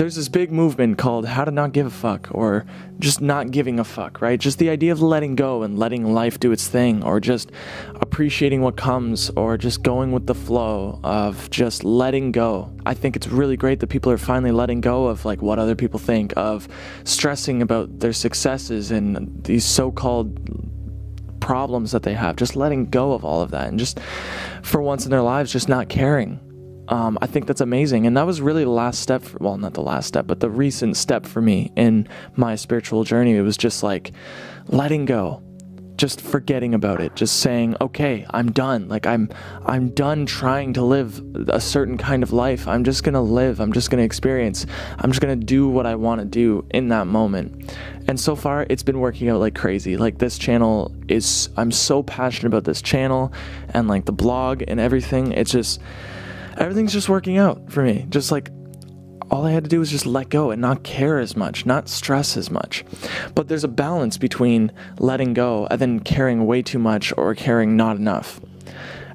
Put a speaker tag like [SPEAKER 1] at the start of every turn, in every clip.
[SPEAKER 1] there's this big movement called how to not give a fuck or just not giving a fuck, right? Just the idea of letting go and letting life do its thing or just appreciating what comes or just going with the flow of just letting go. I think it's really great that people are finally letting go of like what other people think of stressing about their successes and these so-called problems that they have, just letting go of all of that and just for once in their lives just not caring um, I think that's amazing. And that was really the last step, for, well, not the last step, but the recent step for me in my spiritual journey. It was just like letting go, just forgetting about it, just saying, okay, I'm done. Like I'm, I'm done trying to live a certain kind of life. I'm just going to live. I'm just going to experience. I'm just going to do what I want to do in that moment. And so far, it's been working out like crazy. Like this channel is, I'm so passionate about this channel and like the blog and everything. It's just, everything's just working out for me. Just like all I had to do was just let go and not care as much, not stress as much. But there's a balance between letting go and then caring way too much or caring not enough.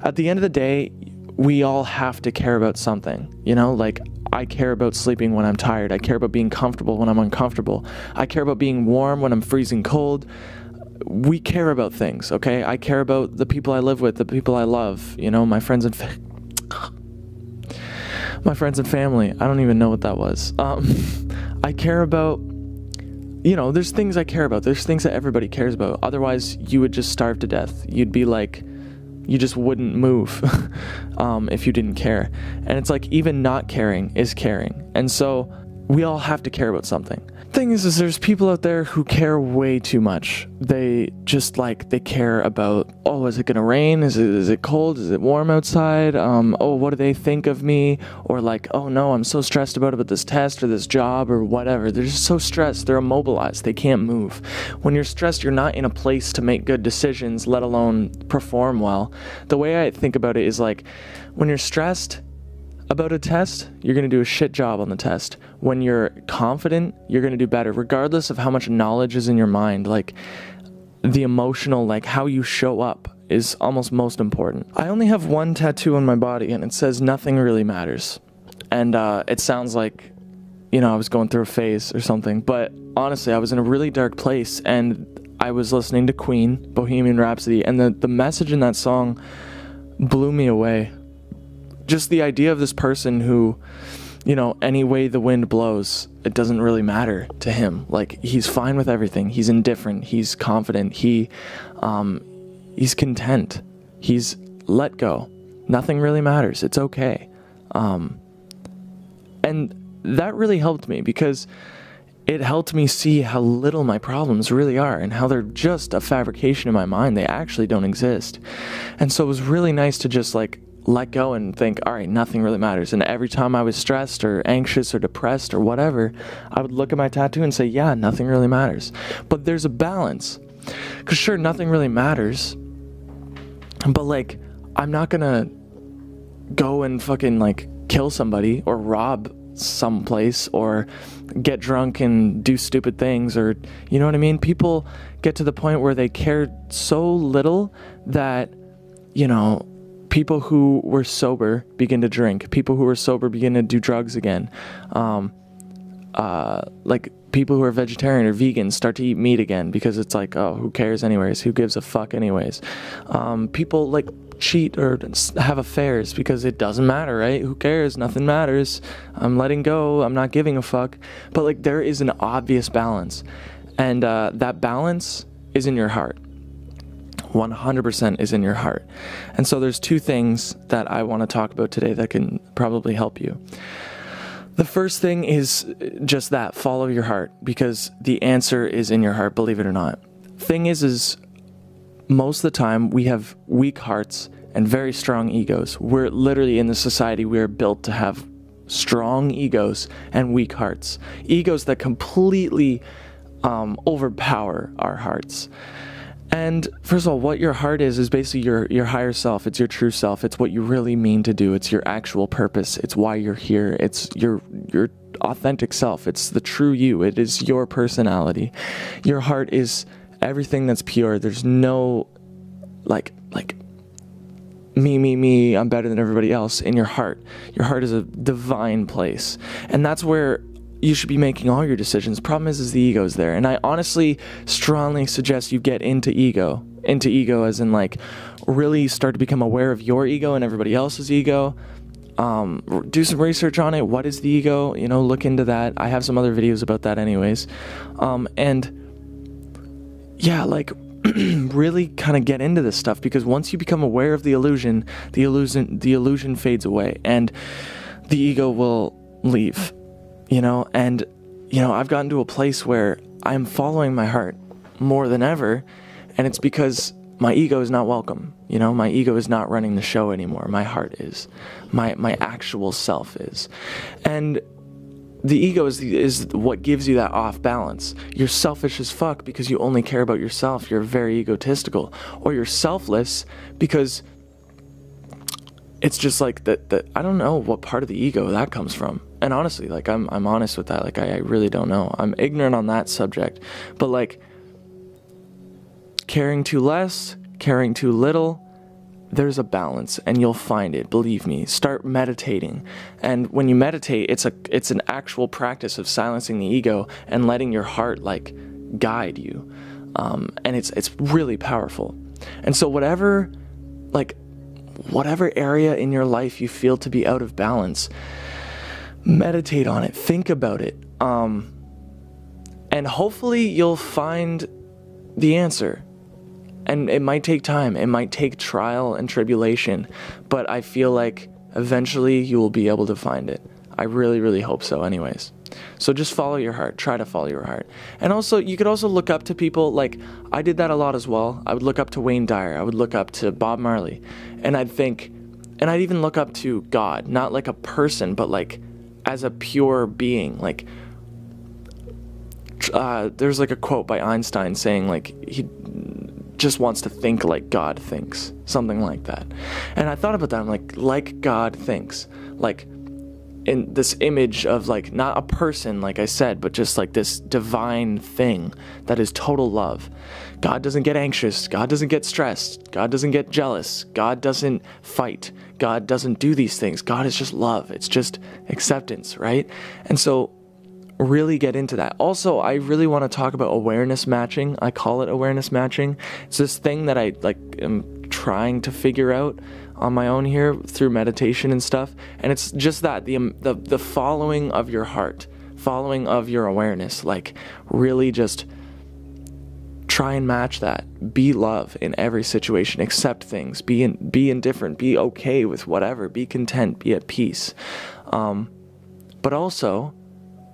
[SPEAKER 1] At the end of the day, we all have to care about something. You know, like I care about sleeping when I'm tired. I care about being comfortable when I'm uncomfortable. I care about being warm when I'm freezing cold. We care about things, okay? I care about the people I live with, the people I love, you know, my friends and family my friends and family. I don't even know what that was. Um, I care about, you know, there's things I care about. There's things that everybody cares about. Otherwise, you would just starve to death. You'd be like, you just wouldn't move um, if you didn't care. And it's like, even not caring is caring. And so we all have to care about something thing is, is there's people out there who care way too much. They just like they care about oh, is it gonna rain? Is it is it cold? Is it warm outside? Um, oh, what do they think of me? Or like oh no, I'm so stressed about about this test or this job or whatever. They're just so stressed. They're immobilized. They can't move. When you're stressed, you're not in a place to make good decisions, let alone perform well. The way I think about it is like when you're stressed about a test, you're going to do a shit job on the test. When you're confident, you're going to do better, regardless of how much knowledge is in your mind. Like the emotional, like how you show up is almost most important. I only have one tattoo on my body and it says nothing really matters. And uh, it sounds like, you know, I was going through a phase or something. But honestly, I was in a really dark place and I was listening to Queen, Bohemian Rhapsody, and the, the message in that song blew me away just the idea of this person who you know, any way the wind blows, it doesn't really matter to him. Like he's fine with everything. He's indifferent. He's confident. He, um, he's content. He's let go. Nothing really matters. It's okay. Um, and that really helped me because it helped me see how little my problems really are and how they're just a fabrication in my mind. They actually don't exist. And so it was really nice to just like let go and think, all right, nothing really matters. And every time I was stressed or anxious or depressed or whatever, I would look at my tattoo and say, yeah, nothing really matters. But there's a balance. Because sure, nothing really matters. But like, I'm not gonna go and fucking like kill somebody or rob someplace or get drunk and do stupid things or you know what I mean? People get to the point where they care so little that you know people who were sober begin to drink. People who were sober begin to do drugs again. Um, uh, like people who are vegetarian or vegan start to eat meat again because it's like, oh, who cares anyways? Who gives a fuck anyways? Um, people like cheat or have affairs because it doesn't matter, right? Who cares? Nothing matters. I'm letting go. I'm not giving a fuck. But like there is an obvious balance, and uh, that balance is in your heart. 100% is in your heart. And so there's two things that I want to talk about today that can probably help you. The first thing is just that follow your heart because the answer is in your heart, believe it or not. Thing is is most of the time we have weak hearts and very strong egos. We're literally in the society we are built to have strong egos and weak hearts. Egos that completely um, overpower our hearts. And first of all, what your heart is is basically your your higher self. It's your true self. It's what you really mean to do. It's your actual purpose. It's why you're here. It's your your authentic self. It's the true you. It is your personality. Your heart is everything that's pure. There's no like like me me me I'm better than everybody else in your heart. Your heart is a divine place. And that's where you should be making all your decisions. Problem is, is the ego's there, and I honestly strongly suggest you get into ego, into ego as in like really start to become aware of your ego and everybody else's ego. Um, do some research on it. What is the ego? You know, look into that. I have some other videos about that, anyways. Um, and yeah, like really kind of get into this stuff because once you become aware of the illusion, the illusion the illusion fades away and the ego will leave. You know, and you know, I've gotten to a place where I'm following my heart more than ever, and it's because my ego is not welcome. You know, my ego is not running the show anymore. My heart is. My my actual self is. And the ego is is what gives you that off balance. You're selfish as fuck because you only care about yourself. You're very egotistical, or you're selfless because it's just like that. That I don't know what part of the ego that comes from. And honestly, like I'm I'm honest with that. Like I, I really don't know. I'm ignorant on that subject. But like caring too less, caring too little, there's a balance and you'll find it believe me start meditating and when you meditate it's a it's an actual practice of silencing the ego and letting your heart like guide you um, and it's it's really powerful and so whatever like whatever area in your life you feel to be out of balance meditate on it think about it um, and hopefully you'll find the answer and it might take time, it might take trial and tribulation, but I feel like eventually you will be able to find it. I really, really hope so, anyways. So just follow your heart. Try to follow your heart. And also, you could also look up to people. Like, I did that a lot as well. I would look up to Wayne Dyer. I would look up to Bob Marley. And I'd think, and I'd even look up to God, not like a person, but like as a pure being. Like, uh, there's like a quote by Einstein saying, like, he just wants to think like God thinks, something like that. And I thought about that. I'm like, like God thinks, like in this image of like not a person, like I said, but just like this divine thing that is total love. God doesn't get anxious. God doesn't get stressed. God doesn't get jealous. God doesn't fight. God doesn't do these things. God is just love. It's just acceptance, right? And so really get into that. Also, I really want to talk about awareness matching. I call it awareness matching. It's this thing that I like am trying to figure out on my own here through meditation and stuff. And it's just that the the the following of your heart, following of your awareness, like really just try and match that. Be love in every situation. Accept things. Be in, be indifferent. Be okay with whatever. Be content. Be at peace. Um, but also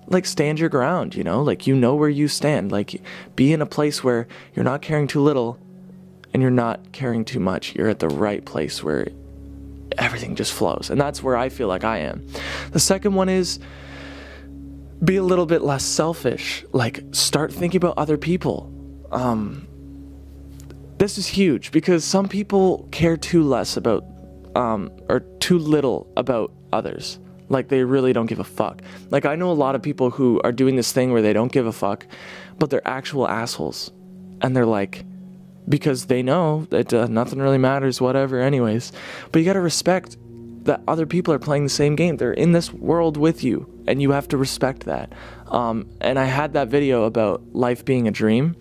[SPEAKER 1] like stand your ground, you know? Like you know where you stand. Like be in a place where you're not caring too little and you're not caring too much. You're at the right place where everything just flows. And that's where I feel like I am. The second one is be a little bit less selfish. Like start thinking about other people. Um this is huge because some people care too less about um or too little about others. Like they really don't give a fuck. Like I know a lot of people who are doing this thing where they don't give a fuck, but they're actual assholes. And they're like because they know that uh, nothing really matters whatever anyways. But you got to respect that other people are playing the same game. They're in this world with you and you have to respect that. Um, and I had that video about life being a dream.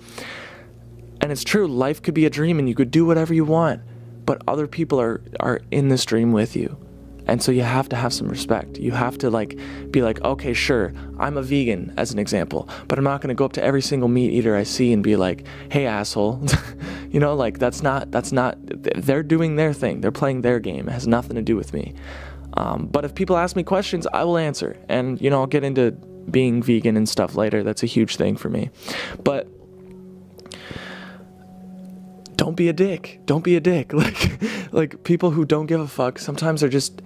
[SPEAKER 1] And it's true, life could be a dream and you could do whatever you want, but other people are are in this dream with you. And so you have to have some respect. You have to like be like, okay, sure, I'm a vegan as an example, but I'm not to go up to every single meat eater I see and be like, "Hey asshole." you know, like that's not that's not they're doing their thing. They're playing their game. It has nothing to do with me. Um, but if people ask me questions, I will answer. And you know, I'll get into being vegan and stuff later. That's a huge thing for me. But don't be a dick. Don't be a dick. Like like people who don't give a fuck sometimes are just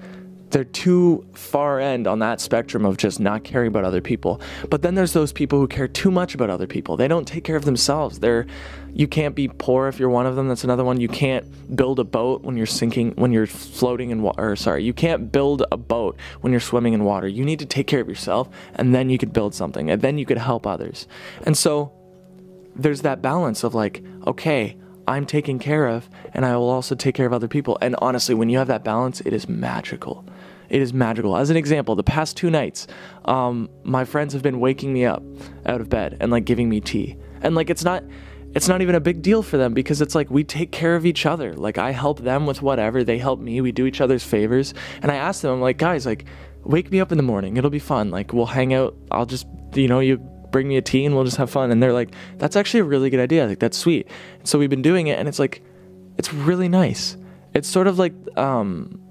[SPEAKER 1] they're too far end on that spectrum of just not caring about other people. But then there's those people who care too much about other people. They don't take care of themselves. They're you can't be poor if you're one of them. That's another one. You can't build a boat when you're sinking when you're floating in water. Sorry, you can't build a boat when you're swimming in water. You need to take care of yourself and then you could build something and then you could help others. And so there's that balance of like, okay, I'm taken care of and I will also take care of other people. And honestly, when you have that balance, it is magical. It is magical. As an example, the past two nights, um, my friends have been waking me up out of bed and like giving me tea. And like it's not it's not even a big deal for them because it's like we take care of each other. Like I help them with whatever, they help me, we do each other's favors. And I ask them, I'm like, guys, like wake me up in the morning. It'll be fun. Like we'll hang out. I'll just you know, you bring me a tea and we'll just have fun. And they're like, that's actually a really good idea. Like that's sweet. So we've been doing it and it's like it's really nice. It's sort of like um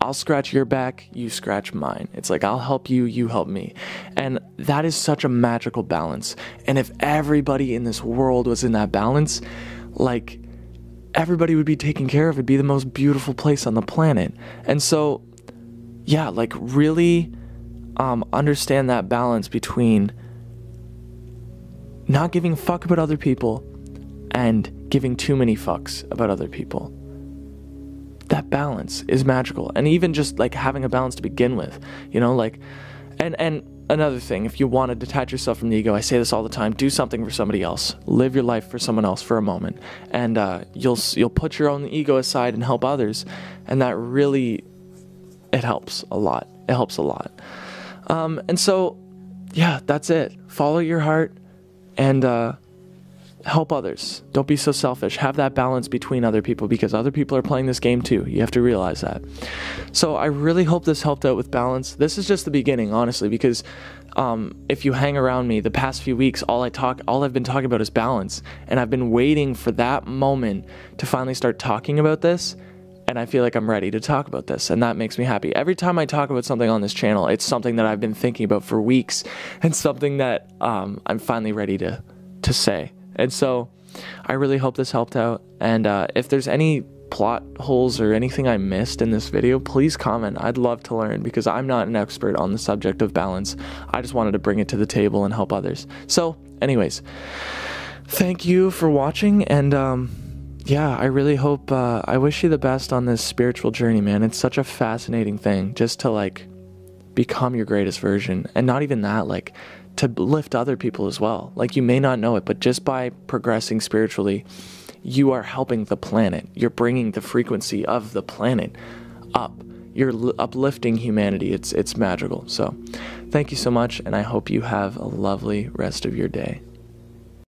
[SPEAKER 1] I'll scratch your back, you scratch mine. It's like I'll help you, you help me. And that is such a magical balance. And if everybody in this world was in that balance, like everybody would be taken care of. It'd be the most beautiful place on the planet. And so, yeah, like really um, understand that balance between not giving a fuck about other people and giving too many fucks about other people. That balance is magical. And even just like having a balance to begin with you know like and and another thing if you want to detach yourself from the ego i say this all the time do something for somebody else. Live your life for someone else for a moment. And uh, you'll you'll put your own ego aside and help others. And that really it helps a lot. It helps a lot. Um, and so yeah that's it. Follow your heart and uh, help others. Don't be so selfish. Have that balance between other people because other people are playing this game too. You have to realize that. So I really hope this helped out with balance. This is just the beginning, honestly, because um, if you hang around me the past few weeks, all I talk, all I've been talking about is balance, and I've been waiting for that moment to finally start talking about this. And I feel like I'm ready to talk about this, and that makes me happy. Every time I talk about something on this channel, it's something that I've been thinking about for weeks, and something that um, I'm finally ready to to say. And so I really hope this helped out. And uh, if there's any plot holes or anything I missed in this video, please comment. I'd love to learn because I'm not an expert on the subject of balance. I just wanted to bring it to the table and help others. So, anyways, thank you for watching. And um, yeah, I really hope, uh, I wish you the best on this spiritual journey, man. It's such a fascinating thing just to like become your greatest version. And not even that, like, to lift other people as well. Like you may not know it, but just by progressing spiritually, you are helping the planet. You're bringing the frequency of the planet up. You're uplifting humanity. It's it's magical. So, thank you so much and I hope you have a lovely rest of your day.